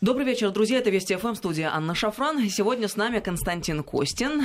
Добрый вечер, друзья. Это Вести ФМ, студия Анна Шафран. Сегодня с нами Константин Костин,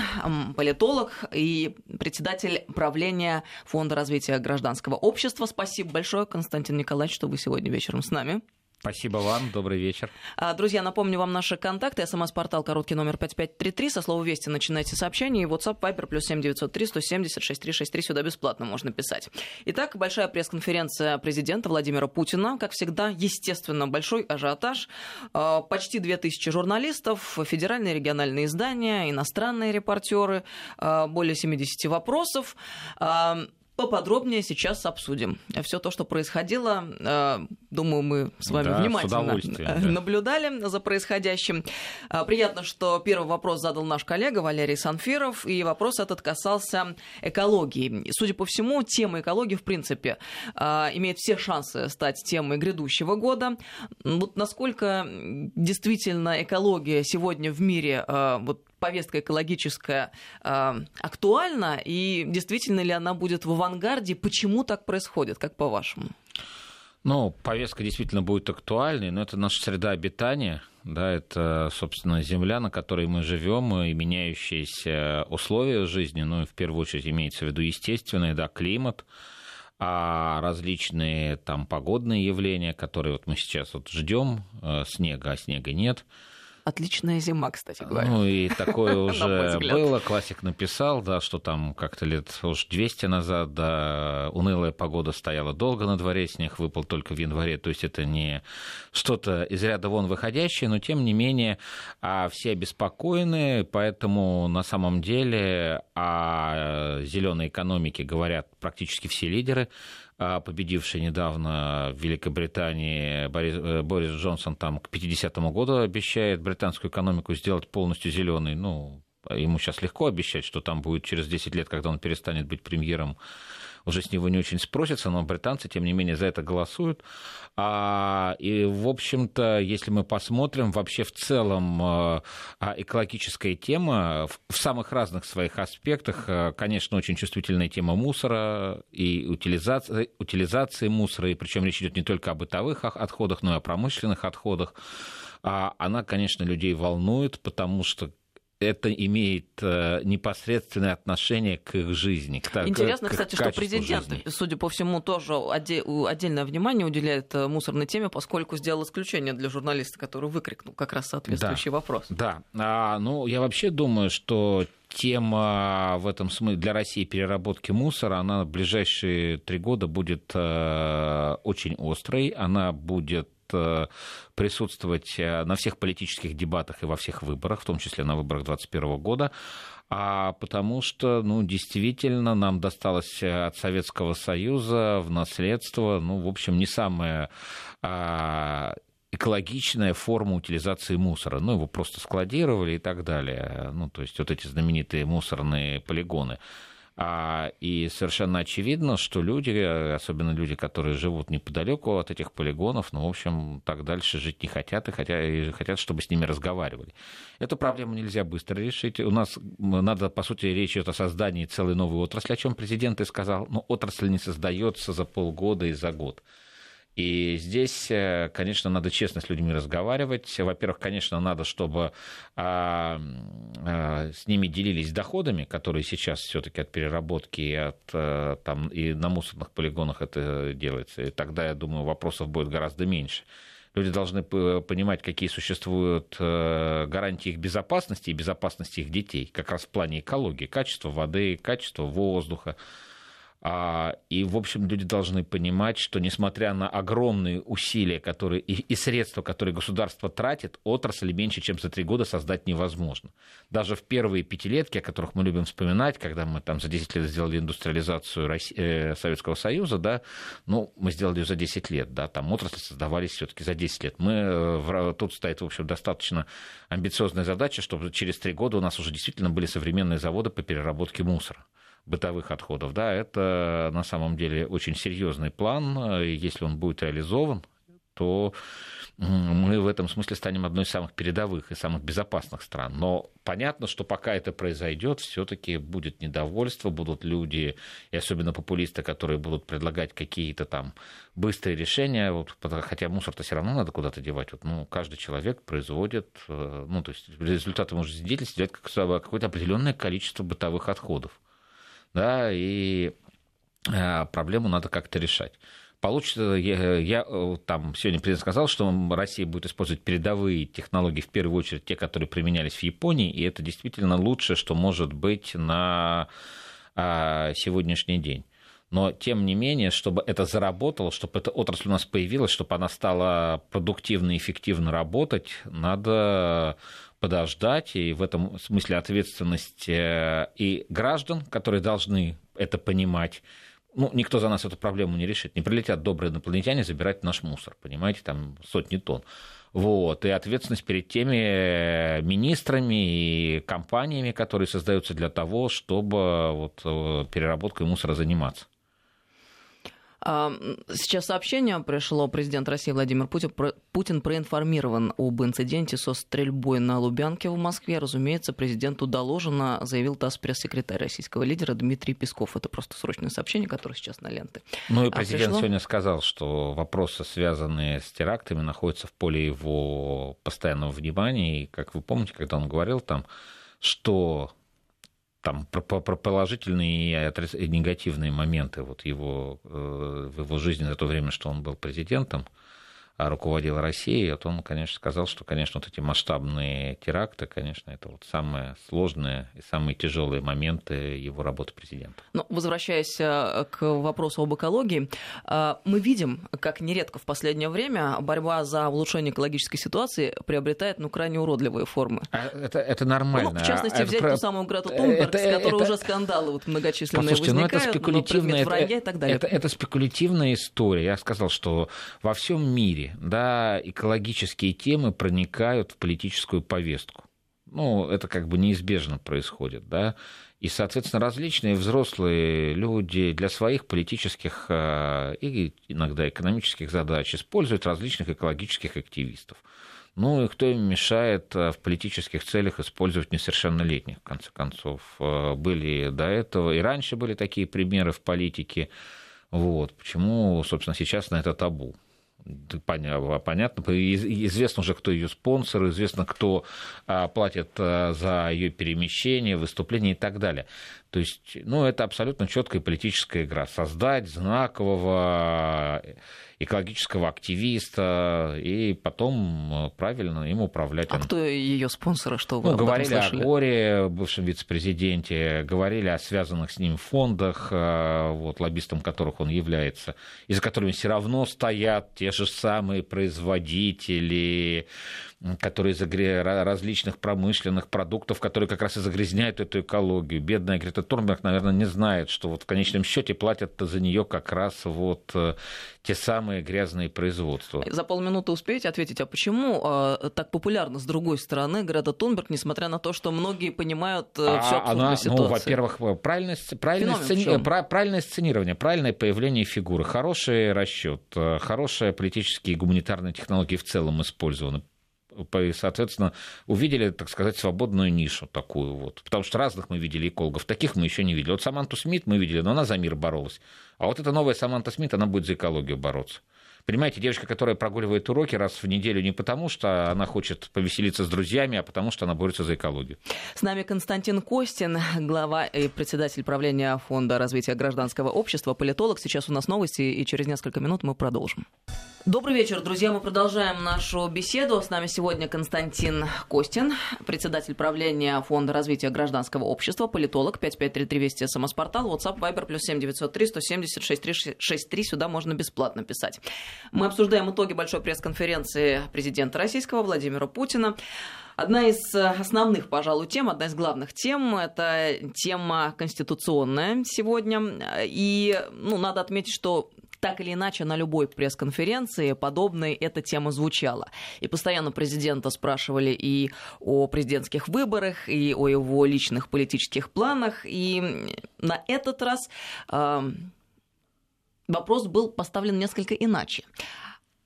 политолог и председатель правления Фонда развития гражданского общества. Спасибо большое, Константин Николаевич, что вы сегодня вечером с нами. Спасибо вам, добрый вечер. А, друзья, напомню вам наши контакты. СМС-портал короткий номер 5533. Со слова «Вести» начинайте сообщение. И WhatsApp Viber плюс 7903 170 6363. Сюда бесплатно можно писать. Итак, большая пресс-конференция президента Владимира Путина. Как всегда, естественно, большой ажиотаж. А, почти 2000 журналистов, федеральные и региональные издания, иностранные репортеры, а, более 70 вопросов. Поподробнее сейчас обсудим. Все то, что происходило, э, думаю, мы с вами да, внимательно с да. наблюдали за происходящим. Э, приятно, что первый вопрос задал наш коллега Валерий Санфиров, и вопрос этот касался экологии. Судя по всему, тема экологии, в принципе, э, имеет все шансы стать темой грядущего года. Вот насколько действительно экология сегодня в мире вот, повестка экологическая э, актуальна, и действительно ли она будет в авангарде, почему так происходит, как по-вашему? Ну, повестка действительно будет актуальной, но это наша среда обитания, да, это, собственно, земля, на которой мы живем, и меняющиеся условия жизни, ну, и в первую очередь имеется в виду естественный, да, климат, а различные там погодные явления, которые вот мы сейчас вот ждем, э, снега, а снега нет, Отличная зима, кстати говоря. Ну и такое уже было. Классик написал, да, что там как-то лет уж 200 назад, да, унылая погода стояла долго на дворе, снег выпал только в январе. То есть это не что-то из ряда вон выходящее, но тем не менее а все обеспокоены, поэтому на самом деле о зеленой экономике говорят практически все лидеры а победивший недавно в Великобритании Борис, э, Борис Джонсон там к 50 году обещает британскую экономику сделать полностью зеленой. Ну, ему сейчас легко обещать, что там будет через 10 лет, когда он перестанет быть премьером, уже с него не очень спросится, но британцы, тем не менее, за это голосуют. А, и, в общем-то, если мы посмотрим, вообще в целом а, а экологическая тема в самых разных своих аспектах, а, конечно, очень чувствительная тема мусора и утилизации, утилизации мусора, и причем речь идет не только о бытовых отходах, но и о промышленных отходах. Она, конечно, людей волнует, потому что это имеет э, непосредственное отношение к их жизни. К, Интересно, к, кстати, к что президент, жизни. судя по всему, тоже отдельное внимание уделяет э, мусорной теме, поскольку сделал исключение для журналиста, который выкрикнул как раз соответствующий да, вопрос. Да, а, ну я вообще думаю, что тема в этом смысле для России переработки мусора, она в ближайшие три года будет э, очень острой, она будет присутствовать э, на всех политических дебатах и во всех выборах, в том числе на выборах 2021 года, а потому что, ну, действительно, нам досталось э, от Советского Союза в наследство, ну, в общем, не самая а, экологичная форма утилизации мусора. Ну, его просто складировали и так далее. Ну, то есть вот эти знаменитые мусорные полигоны. А, и совершенно очевидно, что люди, особенно люди, которые живут неподалеку от этих полигонов, ну, в общем, так дальше жить не хотят и хотят, и хотят, чтобы с ними разговаривали. Эту проблему нельзя быстро решить. У нас надо, по сути, речь идет о создании целой новой отрасли, о чем президент и сказал. Но отрасль не создается за полгода и за год. И здесь, э, конечно, надо честно с людьми разговаривать. Во-первых, конечно, надо, чтобы а, а, с ними делились доходами, которые сейчас все-таки от переработки и, от, а, там, и на мусорных полигонах это делается. И тогда, я думаю, вопросов будет гораздо меньше. Люди должны понимать, какие существуют э, гарантии их безопасности и безопасности их детей, как раз в плане экологии, качества воды, качества воздуха, и, в общем, люди должны понимать, что несмотря на огромные усилия которые, и, и средства, которые государство тратит, отрасль меньше, чем за три года создать невозможно. Даже в первые пятилетки, о которых мы любим вспоминать, когда мы там за 10 лет сделали индустриализацию России, э, Советского Союза, да, ну, мы сделали ее за 10 лет, да, там отрасли создавались все-таки за 10 лет. Мы, э, тут стоит, в общем, достаточно амбициозная задача, чтобы через три года у нас уже действительно были современные заводы по переработке мусора бытовых отходов, да, это на самом деле очень серьезный план. Если он будет реализован, то мы в этом смысле станем одной из самых передовых и самых безопасных стран. Но понятно, что пока это произойдет, все-таки будет недовольство, будут люди, и особенно популисты, которые будут предлагать какие-то там быстрые решения, вот, хотя мусор-то все равно надо куда-то девать. Вот, ну, каждый человек производит, э, ну, то есть результатом жизнедеятельности делать какое-то определенное количество бытовых отходов. Да, и э, проблему надо как-то решать получится, я, я там сегодня президент сказал, что Россия будет использовать передовые технологии, в первую очередь те, которые применялись в Японии, и это действительно лучшее, что может быть на а, сегодняшний день. Но, тем не менее, чтобы это заработало, чтобы эта отрасль у нас появилась, чтобы она стала продуктивно и эффективно работать, надо подождать, и в этом смысле ответственность э, и граждан, которые должны это понимать, ну, никто за нас эту проблему не решит. Не прилетят добрые инопланетяне забирать наш мусор, понимаете, там сотни тонн. Вот, и ответственность перед теми министрами и компаниями, которые создаются для того, чтобы вот, э, переработкой мусора заниматься. Сейчас сообщение пришло. Президент России Владимир Путин, Путин проинформирован об инциденте со стрельбой на Лубянке в Москве. Разумеется, президенту доложено, заявил ТАСС пресс-секретарь российского лидера Дмитрий Песков. Это просто срочное сообщение, которое сейчас на ленты. Ну и а президент пришло... сегодня сказал, что вопросы, связанные с терактами, находятся в поле его постоянного внимания. И, как вы помните, когда он говорил там, что там про, положительные и негативные моменты вот его, э, в его жизни за то время, что он был президентом, руководил Россией, вот он, конечно, сказал, что, конечно, вот эти масштабные теракты, конечно, это вот самые сложные и самые тяжелые моменты его работы президента. Но возвращаясь э, к вопросу об экологии, э, мы видим, как нередко в последнее время борьба за улучшение экологической ситуации приобретает ну, крайне уродливые формы. А это, это нормально. Ну, в частности, а взять про... ту самую Грету Тунберг, это, с которой это... уже скандалы вот многочисленные Послушайте, возникают, ну, это спекулятивная, это, вранья и так далее. Это, это спекулятивная история. Я сказал, что во всем мире да, экологические темы проникают в политическую повестку. Ну, это как бы неизбежно происходит, да. И, соответственно, различные взрослые люди для своих политических а, и иногда экономических задач используют различных экологических активистов. Ну и кто им мешает а, в политических целях использовать несовершеннолетних, в конце концов. А, были до этого, и раньше были такие примеры в политике. Вот. Почему, собственно, сейчас на это табу? Понятно, известно уже, кто ее спонсор, известно, кто а, платит а, за ее перемещение, выступление и так далее. То есть, ну, это абсолютно четкая политическая игра. Создать знакового экологического активиста и потом правильно им управлять. А кто ее спонсоры, что вы ну, говорили о Горе, бывшем вице-президенте, говорили о связанных с ним фондах, а, вот, лоббистом которых он является, и за которыми все равно стоят те же самые производители, которые из различных промышленных продуктов, которые как раз и загрязняют эту экологию. Бедная Грета Турнберг, наверное, не знает, что вот в конечном счете платят за нее как раз вот э, те самые грязные производства. За полминуты успеете ответить, а почему э, так популярна с другой стороны Грета Тунберг, несмотря на то, что многие понимают э, а, всю она, ну, ситуации? Ну, во-первых, правильное, правильное, сцени... правильное сценирование, правильное появление фигуры, хороший расчет, э, хорошие политические и гуманитарные технологии в целом использованы и, соответственно, увидели, так сказать, свободную нишу такую вот. Потому что разных мы видели экологов, таких мы еще не видели. Вот Саманту Смит мы видели, но она за мир боролась. А вот эта новая Саманта Смит, она будет за экологию бороться. Понимаете, девочка, которая прогуливает уроки раз в неделю не потому, что она хочет повеселиться с друзьями, а потому, что она борется за экологию. С нами Константин Костин, глава и председатель правления Фонда развития гражданского общества, политолог. Сейчас у нас новости, и через несколько минут мы продолжим. Добрый вечер, друзья. Мы продолжаем нашу беседу. С нами сегодня Константин Костин, председатель правления Фонда развития гражданского общества, политолог, 5533 Вести, СМС-портал, WhatsApp, Viber, плюс 7903 170 6363. Сюда можно бесплатно писать. Мы обсуждаем итоги большой пресс-конференции президента российского Владимира Путина. Одна из основных, пожалуй, тем, одна из главных тем – это тема конституционная сегодня. И ну, надо отметить, что так или иначе на любой пресс-конференции подобной эта тема звучала. И постоянно президента спрашивали и о президентских выборах, и о его личных политических планах. И на этот раз э, вопрос был поставлен несколько иначе.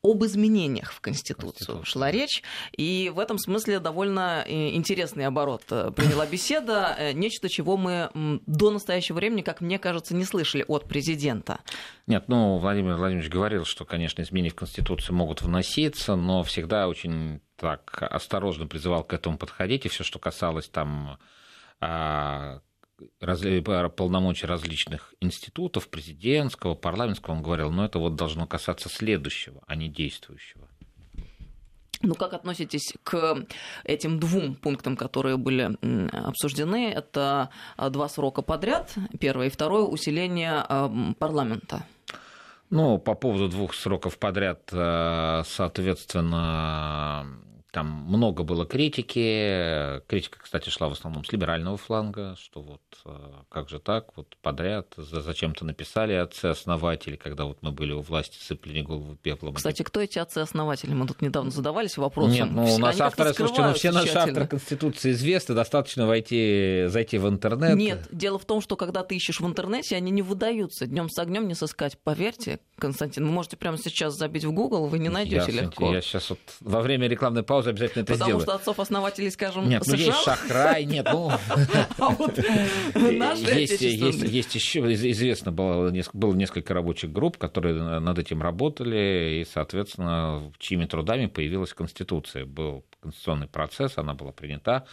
об изменениях в Конституцию шла речь. И в этом смысле довольно э, интересный оборот э, приняла беседа. Э, нечто, чего мы до настоящего времени, как мне кажется, не слышали от президента. Нет, ну, Владимир Владимирович говорил, что, конечно, изменения в Конституцию могут вноситься, но всегда очень так осторожно призывал к этому подходить. И все, что касалось там а, полномочий различных институтов, президентского, парламентского, он говорил, но это вот должно касаться следующего, а не действующего. Ну, как относитесь к этим двум пунктам, которые были обсуждены? Это а, два срока подряд, первое и второе, усиление а, парламента. Ну, по поводу двух сроков подряд, э, соответственно, там много было критики. Критика, кстати, шла в основном с либерального фланга, что вот э, как же так, вот подряд, зачем-то написали отцы-основатели, когда вот мы были у власти, сыпали голову пеплом. Кстати, кто эти отцы-основатели? Мы тут недавно задавались вопросом. Нет, ну, у нас авторы, слушайте, ну, все наши авторы Конституции известны, достаточно войти, зайти в интернет. Нет, дело в том, что когда ты ищешь в интернете, они не выдаются. Днем с огнем не сыскать. Поверьте, Константин, вы можете прямо сейчас забить в Google, вы не найдете легко. Я сейчас вот во время рекламной паузы паузы обязательно это Потому сделаю. что отцов-основателей, скажем, Нет, ну есть Шахрай, нет, ну... А есть еще, известно, было несколько рабочих групп, которые над этим работали, и, соответственно, чьими трудами появилась Конституция. Был конституционный процесс, она была принята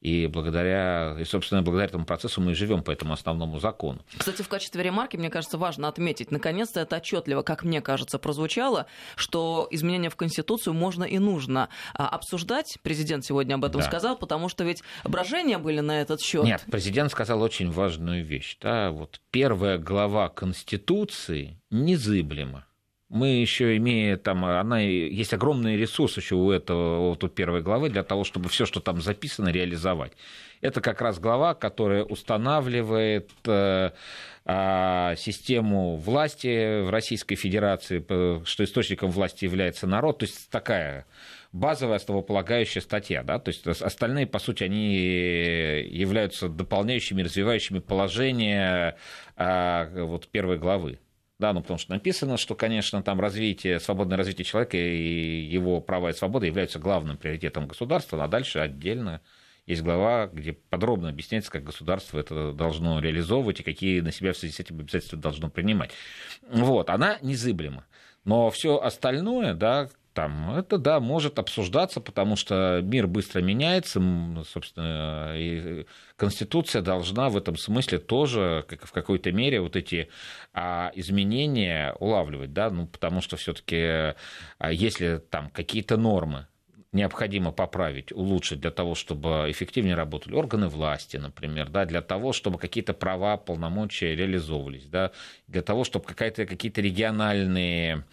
и благодаря, и, собственно, благодаря этому процессу мы и живем по этому основному закону. Кстати, в качестве ремарки, мне кажется, важно отметить, наконец-то это отчетливо, как мне кажется, прозвучало, что изменения в Конституцию можно и нужно а, обсуждать. Президент сегодня об этом да. сказал, потому что ведь брожения были на этот счет. Нет, президент сказал очень важную вещь. Да? Вот первая глава Конституции незыблема мы еще имея там, она, есть огромный ресурс еще у этого, вот у первой главы для того, чтобы все, что там записано, реализовать. Это как раз глава, которая устанавливает э, э, систему власти в Российской Федерации, что источником власти является народ, то есть такая базовая основополагающая статья, да, то есть остальные, по сути, они являются дополняющими, развивающими положение э, вот первой главы да, ну потому что написано, что, конечно, там развитие, свободное развитие человека и его права и свободы являются главным приоритетом государства, а дальше отдельно есть глава, где подробно объясняется, как государство это должно реализовывать и какие на себя в связи с этим обязательства должно принимать. Вот, она незыблема. Но все остальное, да, там, это, да, может обсуждаться, потому что мир быстро меняется, собственно, и Конституция должна в этом смысле тоже, как в какой-то мере, вот эти а, изменения улавливать, да, ну, потому что все таки а, если там какие-то нормы необходимо поправить, улучшить для того, чтобы эффективнее работали органы власти, например, да, для того, чтобы какие-то права, полномочия реализовывались, да, для того, чтобы какие-то региональные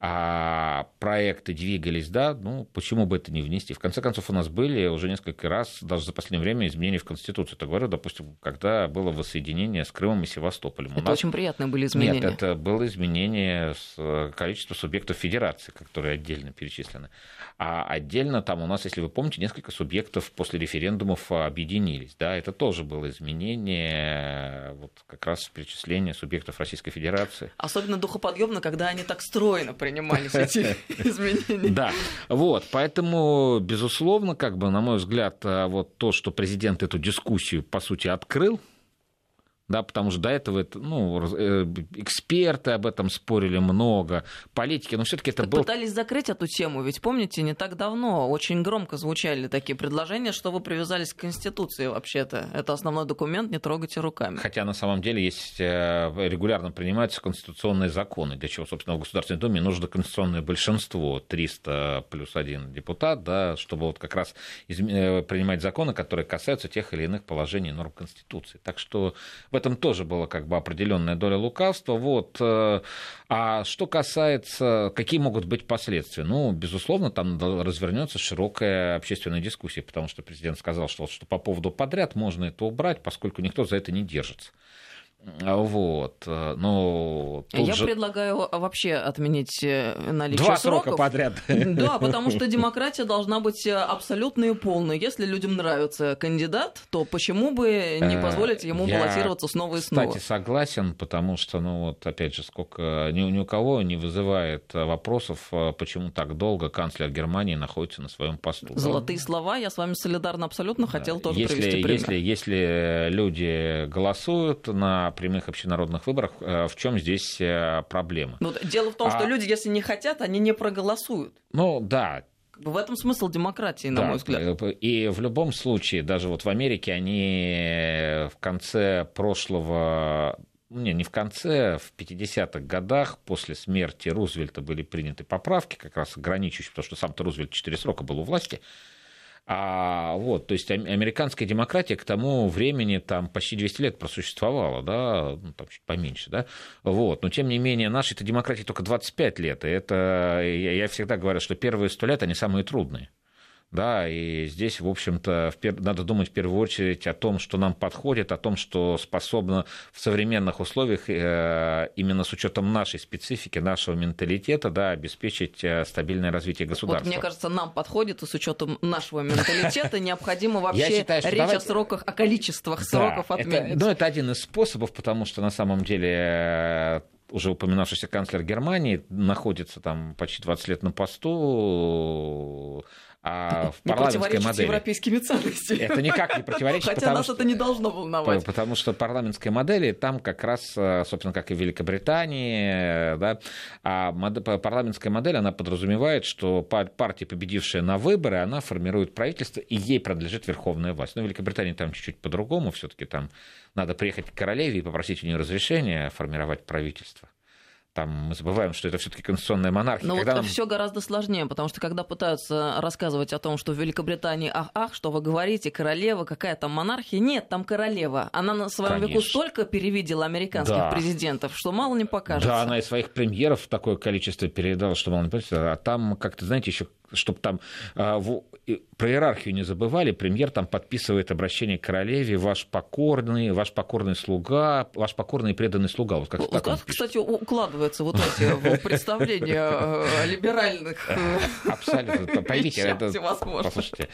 а проекты двигались, да, ну, почему бы это не внести? В конце концов, у нас были уже несколько раз, даже за последнее время, изменения в Конституцию. Это говорю, допустим, когда было воссоединение с Крымом и Севастополем. Это у нас... очень приятные были изменения. Нет, это было изменение с э, количества субъектов федерации, которые отдельно перечислены. А отдельно там у нас, если вы помните, несколько субъектов после референдумов объединились. Да, это тоже было изменение вот как раз перечисления субъектов Российской Федерации. Особенно духоподъемно, когда они так стройно принимались, эти изменения. Да, вот, поэтому, безусловно, как бы, на мой взгляд, вот то, что президент эту дискуссию, по сути, открыл, да, потому что до этого это, ну, э, эксперты об этом спорили много, политики, но все-таки это было... Пытались закрыть эту тему, ведь помните, не так давно очень громко звучали такие предложения, что вы привязались к Конституции вообще-то. Это основной документ, не трогайте руками. Хотя на самом деле есть э, регулярно принимаются конституционные законы, для чего, собственно, в Государственной Думе нужно конституционное большинство, 300 плюс один депутат, да, чтобы вот как раз э, принимать законы, которые касаются тех или иных положений норм Конституции. Так что в этом тоже была как бы определенная доля лукавства. Вот. Э, а что касается, какие могут быть последствия? Ну, безусловно, там развернется широкая общественная дискуссия, потому что президент сказал, что, что по поводу подряд можно это убрать, поскольку никто за это не держится. Вот. Но Я же... предлагаю вообще отменить э, наличие Два сроков. срока подряд. Да, потому что демократия должна быть э, абсолютной и полной. Если людям нравится кандидат, то почему бы не позволить ему Я, баллотироваться снова и снова? Кстати, согласен, потому что, ну вот, опять же, сколько ни, ни у кого не вызывает вопросов, почему так долго канцлер Германии находится на своем посту. Золотые слова, я с вами солидарна абсолютно, хотел тоже если, привести пример. Если, если люди голосуют на прямых общенародных выборах, э, в чем здесь э, проблема? Ну, дело в том, а... что люди, если не хотят, они не проголосуют. Ну да, в этом смысл демократии, на да, мой взгляд. Э, и в любом случае, даже вот в Америке они в конце прошлого не, не в конце, в 50-х годах после смерти Рузвельта были приняты поправки, как раз ограничивающие, потому что сам-то Рузвельт 4 срока был у власти, а, вот, то есть американская демократия к тому времени там почти 200 лет просуществовала, да, ну, там чуть поменьше, да, вот, но тем не менее нашей-то демократии только 25 лет, и это, я, я всегда говорю, что первые 100 лет, они самые трудные да, и здесь, в общем-то, надо думать в первую очередь о том, что нам подходит, о том, что способно в современных условиях, э, именно с учетом нашей специфики, нашего менталитета, да, обеспечить э, стабильное развитие государства. Вот, мне кажется, нам подходит, и с учетом нашего менталитета необходимо вообще речь о сроках, о количествах сроков отменить. Ну, это один из способов, потому что на самом деле э, уже упоминавшийся канцлер Германии находится там почти 20 лет на посту, а в парламентской модели... европейскими ценностями. Это никак не противоречит. Хотя нас что... это не должно волновать. Потому что парламентской модели там как раз, э, собственно, как и в Великобритании, да, а парламентская модель, она подразумевает, что партия, победившая на выборы, она формирует правительство, и ей принадлежит верховная власть. Но в Великобритании там чуть-чуть по-другому, все таки там надо приехать к королеве и попросить у нее разрешения формировать правительство там мы забываем, что это все-таки конституционная монархия. Но когда вот нам... все гораздо сложнее, потому что когда пытаются рассказывать о том, что в Великобритании ах, ах, что вы говорите, королева, какая там монархия, нет, там королева. Она на своем Конечно. веку столько перевидела американских да. президентов, что мало не покажется. Да, она и своих премьеров такое количество передала, что мало не покажется. А там, как-то, знаете, еще чтобы там а, в, про иерархию не забывали, премьер там подписывает обращение к королеве, ваш покорный, ваш покорный слуга, ваш покорный и преданный слуга. Вот как, как кстати, укладываются вот эти представления э, либеральных э, Абсолютно. Поймите, это, послушайте,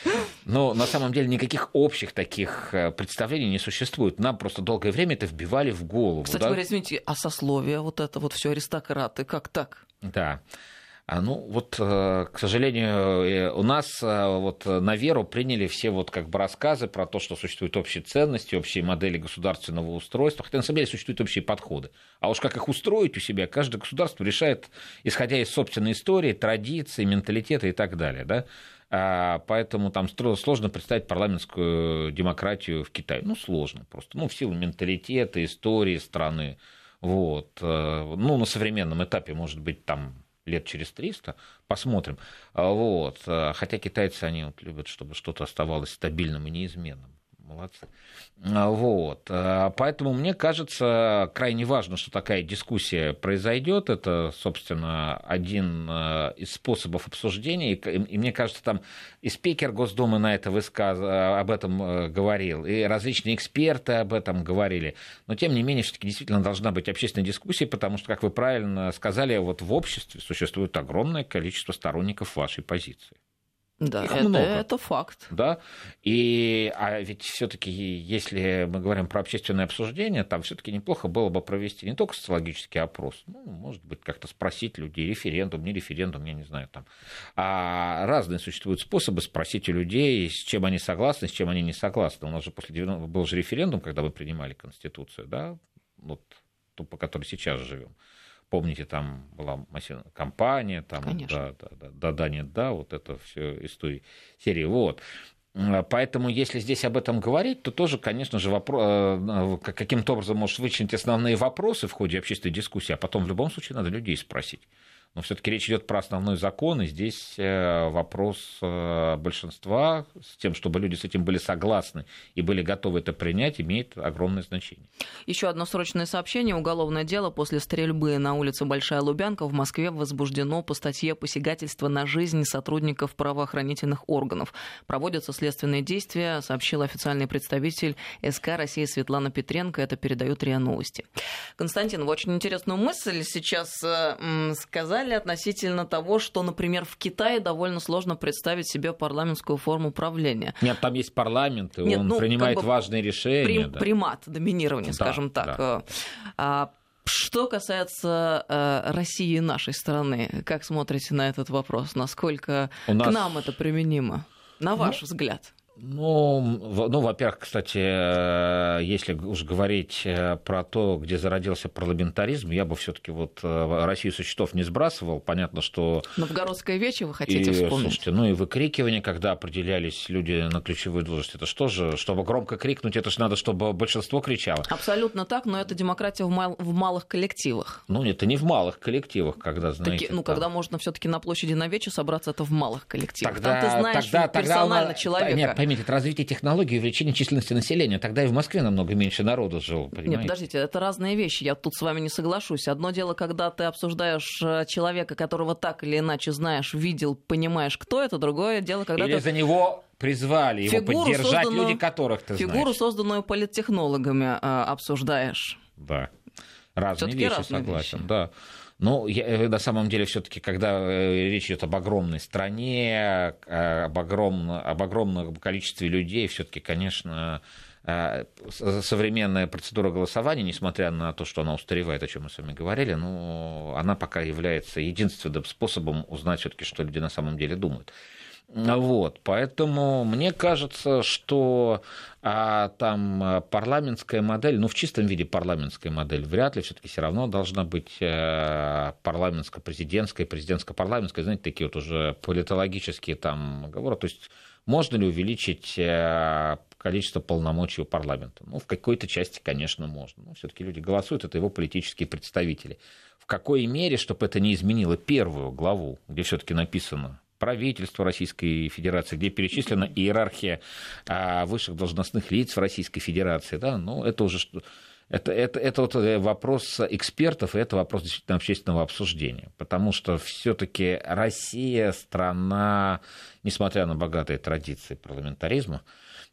но на самом деле никаких общих таких э, представлений не существует. Нам просто долгое время это вбивали в голову. Кстати говоря, извините, а сословие, вот это вот все аристократы, как так? Да. А ну вот, э, к сожалению, э, у нас э, вот на веру приняли все вот как бы рассказы про то, что существуют общие ценности, общие модели государственного устройства, хотя на самом деле существуют общие подходы. А уж как их устроить у себя, каждое государство решает, исходя из собственной истории, традиций, менталитета и так далее. Да? А, поэтому там сложно представить парламентскую демократию в Китае. Ну, сложно просто. Ну, в силу менталитета, истории страны. Вот. Ну, на современном этапе, может быть, там лет через 300, посмотрим. А, вот. А, хотя китайцы, они вот любят, чтобы что-то оставалось стабильным и неизменным молодцы. А, вот. А, поэтому мне кажется крайне важно, что такая дискуссия произойдет. Это, собственно, один а, из способов обсуждения. И мне кажется, там и спикер Госдумы на это высказ... об этом говорил, и различные эксперты об этом говорили. Но, тем не менее, все-таки действительно должна быть общественная дискуссия, потому что, как вы правильно сказали, вот в обществе существует огромное количество сторонников вашей позиции. Да, Их это, много. это факт. Да? И, а ведь все-таки, если мы говорим про общественное обсуждение, там все-таки неплохо было бы провести не только социологический опрос, ну, может быть, как-то спросить людей, референдум, не референдум, я не знаю, там. А разные существуют способы спросить у людей, с чем они согласны, с чем они не согласны. У нас же после 90 был же референдум, когда мы принимали Конституцию, да, вот ту, по которой сейчас живем. Помните, там была массивная компания, там, да, да, да, да, да, нет, да, вот это все из той серии. Вот. Поэтому, если здесь об этом говорить, то тоже, конечно же, вопрос, э, каким-то образом может вычленить основные вопросы в ходе общественной дискуссии, а потом в любом случае надо людей спросить. Но все-таки речь идет про основной закон, и здесь э, вопрос э, большинства с тем, чтобы люди с этим были согласны и были готовы это принять, имеет огромное значение. Еще одно срочное сообщение. Уголовное дело после стрельбы на улице Большая Лубянка в Москве возбуждено по статье посягательства на жизнь сотрудников правоохранительных органов. Проводятся следственные действия, сообщил официальный представитель СК России Светлана Петренко. Это передают РИА Новости. Константин, вы очень интересную мысль сейчас э, сказали относительно того, что, например, в Китае довольно сложно представить себе парламентскую форму правления. Нет, там есть парламент, и Нет, он ну, принимает как бы важные решения. Прим, да. Примат, доминирование, да, скажем так. Да. А, что касается э, России и нашей страны, как смотрите на этот вопрос? Насколько нас... к нам это применимо, на ваш ну, взгляд? Ну, ну, во-первых, кстати, э, если уж говорить э, про то, где зародился парламентаризм, я бы все-таки вот э, Россию со счетов не сбрасывал. Понятно, что... Новгородское вече вы хотите и, вспомнить? Слушайте, ну и выкрикивание, когда определялись люди на ключевую должность, это что же? Чтобы громко крикнуть, это же надо, чтобы большинство кричало. Абсолютно так, но это демократия в, мал- в малых коллективах. Ну, это не в малых коллективах, когда, знаете... Таки, ну, когда можно все таки на площади на вече собраться, это в малых коллективах. Тогда, Там ты знаешь тогда, персонально тогда, человека. Нет, поймите, это развитие технологий и увеличение численности населения. Тогда и в Москве намного меньше народу жило, понимаете? Нет, подождите, это разные вещи. Я тут с вами не соглашусь. Одно дело, когда ты обсуждаешь э, человека, которого так или иначе знаешь, видел, понимаешь, кто это. Другое дело, когда Или ты... за него призвали его фигуру, поддержать люди, которых ты фигуру, знаешь. Фигуру, созданную политтехнологами, э, обсуждаешь. Да. Разные вещи, разные согласен. Вещи. Да. Ну, я, э, на самом деле, все-таки, когда э, речь идет об огромной стране, э, об, огром, об огромном количестве людей, все-таки, конечно, современная процедура голосования, несмотря на то, что она устаревает, о чем мы с вами говорили, ну, она пока является единственным способом узнать все-таки, что люди на самом деле думают. Вот, поэтому мне кажется, что а, там а, парламентская модель, ну в чистом виде парламентская модель, вряд ли все-таки все равно должна быть э, парламентско-президентская, президентско-парламентская, знаете, такие вот уже политологические там говоры. То есть можно ли увеличить э, количество полномочий у парламента? Ну, в какой-то части, конечно, можно. Но все-таки люди голосуют, это его политические представители. В какой мере, чтобы это не изменило первую главу, где все-таки написано правительства Российской Федерации, где перечислена иерархия а, высших должностных лиц в Российской Федерации, да, ну, это уже это, это, это вот э, вопрос экспертов, и это вопрос действительно общественного обсуждения. Потому что все-таки Россия страна, несмотря на богатые традиции парламентаризма,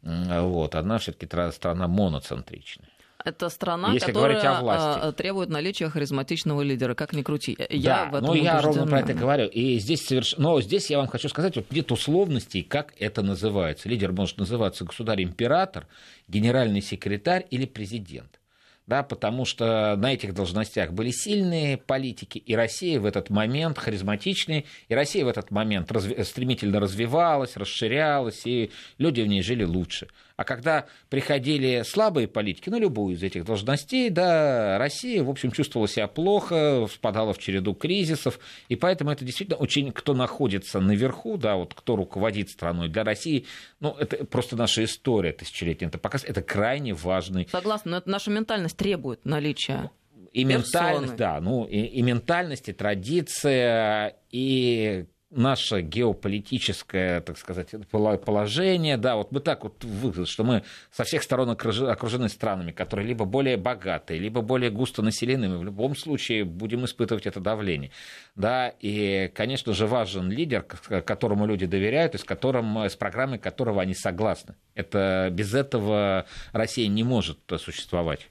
вот, она все-таки страна моноцентричная. Это страна, Если которая а, требует наличия харизматичного лидера, как ни крути. Я да, в этом ну я ровно про это говорю. И здесь соверш... Но здесь я вам хочу сказать, вот нет условностей, как это называется. Лидер может называться государь-император, генеральный секретарь или президент да, потому что на этих должностях были сильные политики, и Россия в этот момент харизматичные, и Россия в этот момент разви- стремительно развивалась, расширялась, и люди в ней жили лучше. А когда приходили слабые политики на любую из этих должностей, да, Россия, в общем, чувствовала себя плохо, впадала в череду кризисов, и поэтому это действительно очень, кто находится наверху, да, вот кто руководит страной. Для России, ну, это просто наша история тысячелетняя, это показ, это крайне важный... Согласна, но это наша ментальность требует наличия и ментальность, да, ну и, и ментальность, и традиция, и наше геополитическое, так сказать, положение, да, вот мы так вот выглядим, что мы со всех сторон окружены странами, которые либо более богатые, либо более густо населены, мы в любом случае будем испытывать это давление, да, и, конечно же, важен лидер, которому люди доверяют, и с, которым, с программой которого они согласны. Это без этого Россия не может существовать.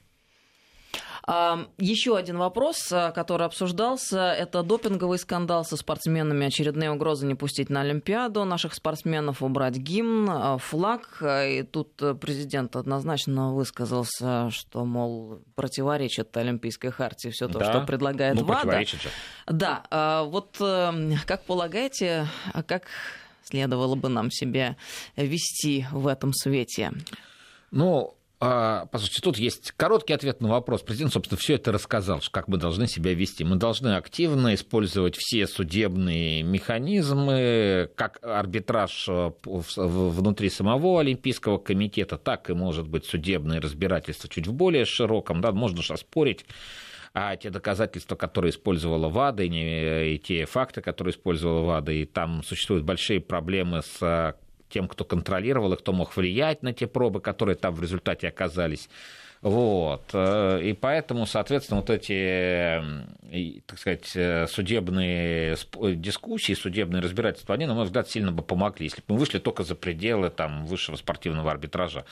Еще один вопрос, э, который обсуждался, это допинговый скандал со спортсменами. Очередные угрозы не пустить на Олимпиаду наших спортсменов, убрать гимн, э, флаг. И тут президент однозначно высказался, что, мол, противоречит Олимпийской хартии все то, да. что предлагает ну, ВАДА. Же. Да, вот э, как полагаете, как следовало бы нам себя вести в этом свете? Ну, послушайте, тут есть короткий ответ на вопрос. Президент, собственно, все это рассказал, как мы должны себя вести. Мы должны активно использовать все судебные механизмы, как арбитраж э, внутри самого Олимпийского комитета, так и, может быть, судебное разбирательство чуть в более широком. Да, можно же оспорить а те доказательства, которые использовала ВАДА, и, и те факты, которые использовала ВАДА, и там существуют большие проблемы с тем, кто контролировал и кто мог влиять на те пробы, которые там в результате оказались. Вот. Э, и поэтому, соответственно, вот эти, так сказать, судебные дискуссии, судебные разбирательства, они, на мой взгляд, сильно бы помогли, если бы мы вышли только за пределы там, высшего спортивного арбитража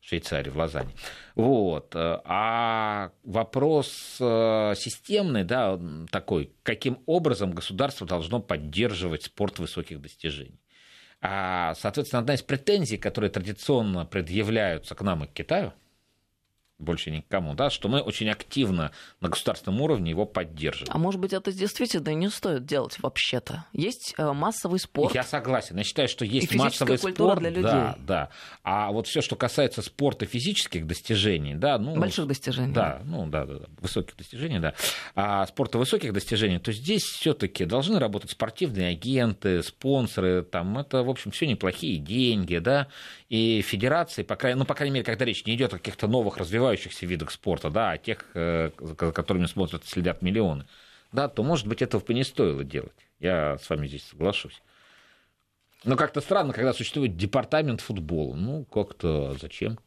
в Швейцарии, в Лозанне. Вот. А вопрос э, системный, да, такой, каким образом государство должно поддерживать спорт высоких достижений. А, соответственно, одна из претензий, которые традиционно предъявляются к нам и к Китаю – больше никому, да, что мы очень активно на государственном уровне его поддерживаем. А может быть, это действительно не стоит делать вообще-то? Есть э, массовый спорт. Я согласен. Я считаю, что есть массовый спорт. для людей. Да, да. А вот все, что касается спорта физических достижений, да, ну... Больших достижений. Да, ну да, да, да высоких достижений, да. А спорта высоких достижений, то здесь все-таки должны работать спортивные агенты, спонсоры, там это, в общем, все неплохие деньги, да, и федерации, по крайней, ну, по крайней мере, когда речь не идет о каких-то новых развивающихся видах спорта, да, о тех, э, за которыми смотрят следят миллионы, да, то, может быть, этого бы не стоило делать. Я с вами здесь соглашусь. Но как-то странно, когда существует департамент футбола. Ну, как-то зачем?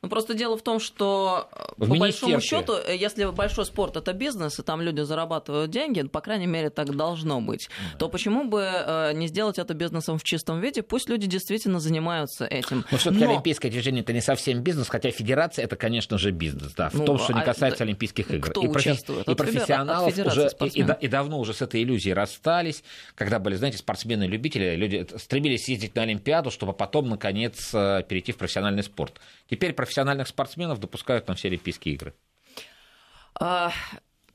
Ну, просто дело в том, что э, в по большому счету, э, если большой спорт это бизнес, и там люди зарабатывают деньги, по крайней мере, так должно быть, да. то почему бы э, не сделать это бизнесом в чистом виде? Пусть люди действительно занимаются этим. Но все-таки Но... олимпийское движение это не совсем бизнес, хотя федерация это, конечно же, бизнес, да, в ну, том, что не а касается а, Олимпийских игр. Кто и, участвует? и профессионалов уже и, и, и давно уже с этой иллюзией расстались, когда были, знаете, спортсмены-любители, люди стремились ездить на Олимпиаду, чтобы потом, наконец, перейти в профессиональный спорт. Теперь профессиональных спортсменов допускают на все Олимпийские игры. А,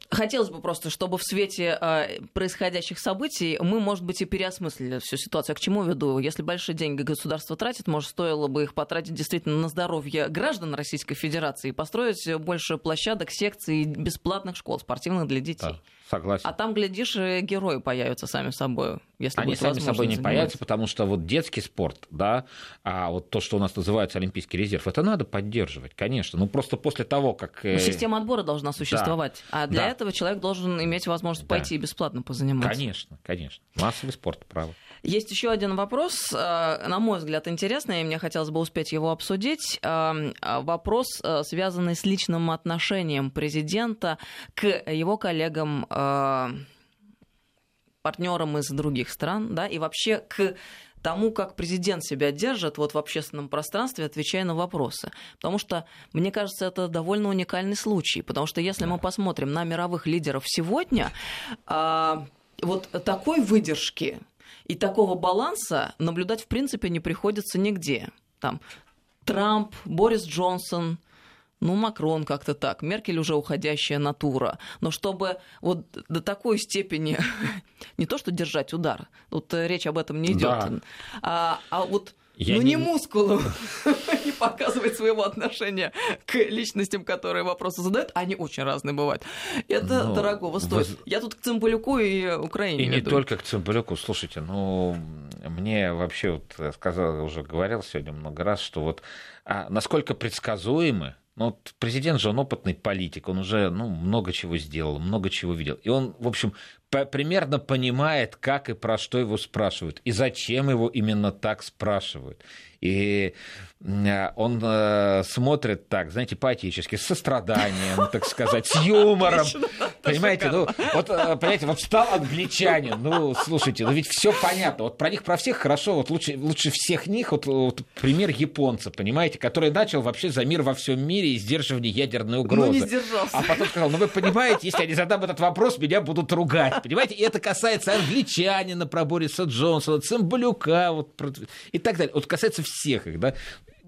хотелось бы просто, чтобы в свете э, происходящих событий мы, может быть, и переосмыслили всю ситуацию. А к чему веду? Если большие деньги государство тратит, может, стоило бы их потратить действительно на здоровье граждан Российской Федерации и построить больше площадок, секций, бесплатных школ спортивных для детей. Да. Согласен. А там, глядишь, герои появятся сами собой. Если Они сами собой не появятся, потому что вот детский спорт, да, а вот то, что у нас называется Олимпийский резерв, это надо поддерживать, конечно. Ну, просто после того, как... Но система отбора должна существовать. Да. А для да. этого человек должен иметь возможность да. пойти и бесплатно позаниматься. Конечно, конечно. Массовый спорт, право. Есть еще один вопрос, э, на мой взгляд, интересный, и мне хотелось бы успеть его обсудить. Э, вопрос, э, связанный с личным отношением президента к его коллегам партнерам из других стран, да, и вообще к тому, как президент себя держит вот в общественном пространстве, отвечая на вопросы. Потому что, мне кажется, это довольно уникальный случай. Потому что если мы посмотрим на мировых лидеров сегодня, вот такой выдержки и такого баланса наблюдать в принципе не приходится нигде. Там Трамп, Борис Джонсон, ну, Макрон как-то так, Меркель уже уходящая натура. Но чтобы вот до такой степени не то что держать удар, тут речь об этом не идет, да. а, а вот я ну, не, не мускулом показывать своего отношения к личностям, которые вопросы задают. Они очень разные бывают. Это Но дорогого стоит. Вы... Я тут к Цымбалюку и Украине. И веду. не только к Цымбалюку. Слушайте, ну, мне вообще, вот сказал, уже говорил сегодня много раз, что вот а насколько предсказуемы ну, вот президент же он опытный политик, он уже ну, много чего сделал, много чего видел. И он, в общем, примерно понимает, как и про что его спрашивают, и зачем его именно так спрашивают. И он э, смотрит так, знаете, поэтически, с состраданием, так сказать, с юмором. Понимаете, ну, вот, э, понимаете, вот встал англичанин, ну, слушайте, ну ведь все понятно, вот про них, про всех хорошо, вот лучше, лучше всех них, вот, вот пример японца, понимаете, который начал вообще за мир во всем мире и сдерживание ядерной угрозы. Ну, не сдержался. А потом сказал, ну, вы понимаете, если я не задам этот вопрос, меня будут ругать, понимаете, и это касается англичанина про Бориса Джонсона, Цымбалюка, вот, и так далее. Вот касается всех их, да.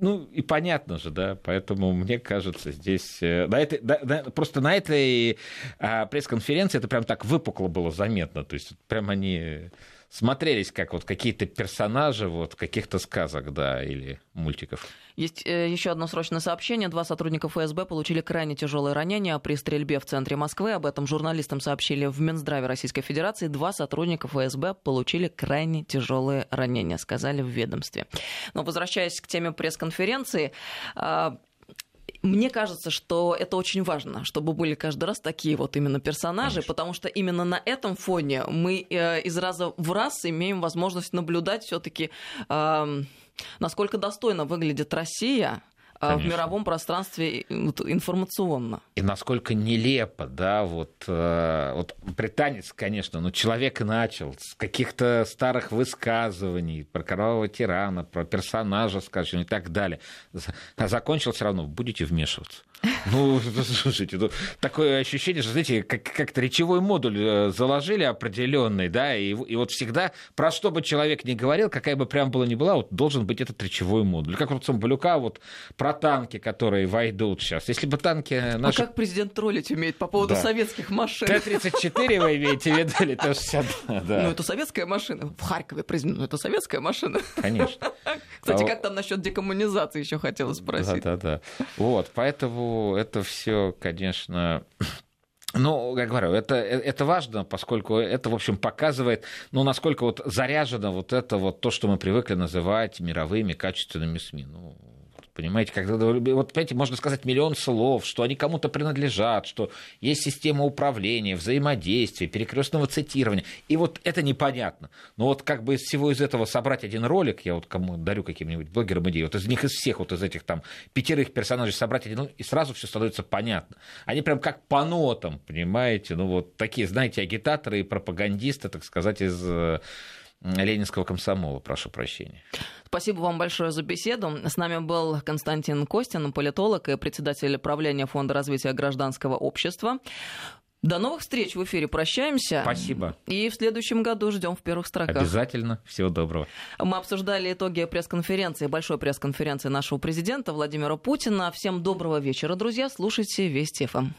Ну, и понятно же, да, поэтому мне кажется, здесь... Э, на этой, да, да, просто на этой а, пресс-конференции это прям так выпукло было заметно, то есть прям они смотрелись как вот какие-то персонажи вот каких-то сказок, да, или мультиков. Есть э, еще одно срочное сообщение. Два сотрудника ФСБ получили крайне тяжелые ранения при стрельбе в центре Москвы. Об этом журналистам сообщили в Минздраве Российской Федерации. Два сотрудника ФСБ получили крайне тяжелые ранения, сказали в ведомстве. Но возвращаясь к теме пресс-конференции, а, Мне кажется, что это очень важно, чтобы были каждый раз такие вот именно персонажи, Конечно. потому что именно на этом фоне мы э, из раза в раз имеем возможность наблюдать все-таки, э, насколько достойно выглядит Россия Конечно. в мировом пространстве информационно. И насколько нелепо, да, вот, э, вот британец, конечно, но человек начал с каких-то старых высказываний про кровавого тирана, про персонажа, скажем, и так далее. А закончил все равно, будете вмешиваться. Ну, слушайте, ну, такое ощущение, что, знаете, как- как-то речевой модуль э, заложили определенный, да, и, и вот всегда, про что бы человек ни говорил, какая бы прям была ни была, вот должен быть этот речевой модуль. Как вот Самбалюка, вот про танки, которые войдут сейчас. Если бы танки а наши... А как президент троллить умеет по поводу да. советских машин? Т-34 вы имеете в виду или Т-62? Да. Ну, это советская машина. В Харькове президент, ну, это советская машина. Конечно. Кстати, а... как там насчет декоммунизации еще хотела спросить. Да-да-да. Вот, поэтому это все, конечно, ну, я говорю, это, это важно, поскольку это, в общем, показывает, ну, насколько вот заряжено вот это вот то, что мы привыкли называть мировыми качественными СМИ. Ну, Понимаете, когда, вот, понимаете, можно сказать миллион слов, что они кому-то принадлежат, что есть система управления, взаимодействия, перекрестного цитирования. И вот это непонятно. Но вот как бы из всего из этого собрать один ролик, я вот кому дарю каким-нибудь блогерам идею, вот из них из всех, вот из этих там пятерых персонажей собрать один, и сразу все становится понятно. Они прям как по нотам, понимаете, ну вот такие, знаете, агитаторы и пропагандисты, так сказать, из э, Ленинского комсомола, прошу прощения. Спасибо вам большое за беседу. С нами был Константин Костин, политолог и председатель правления Фонда развития гражданского общества. До новых встреч в эфире. Прощаемся. Спасибо. И в следующем году ждем в первых строках. Обязательно. Всего доброго. Мы обсуждали итоги пресс-конференции, большой пресс-конференции нашего президента Владимира Путина. Всем доброго вечера, друзья. Слушайте Вести ФМ.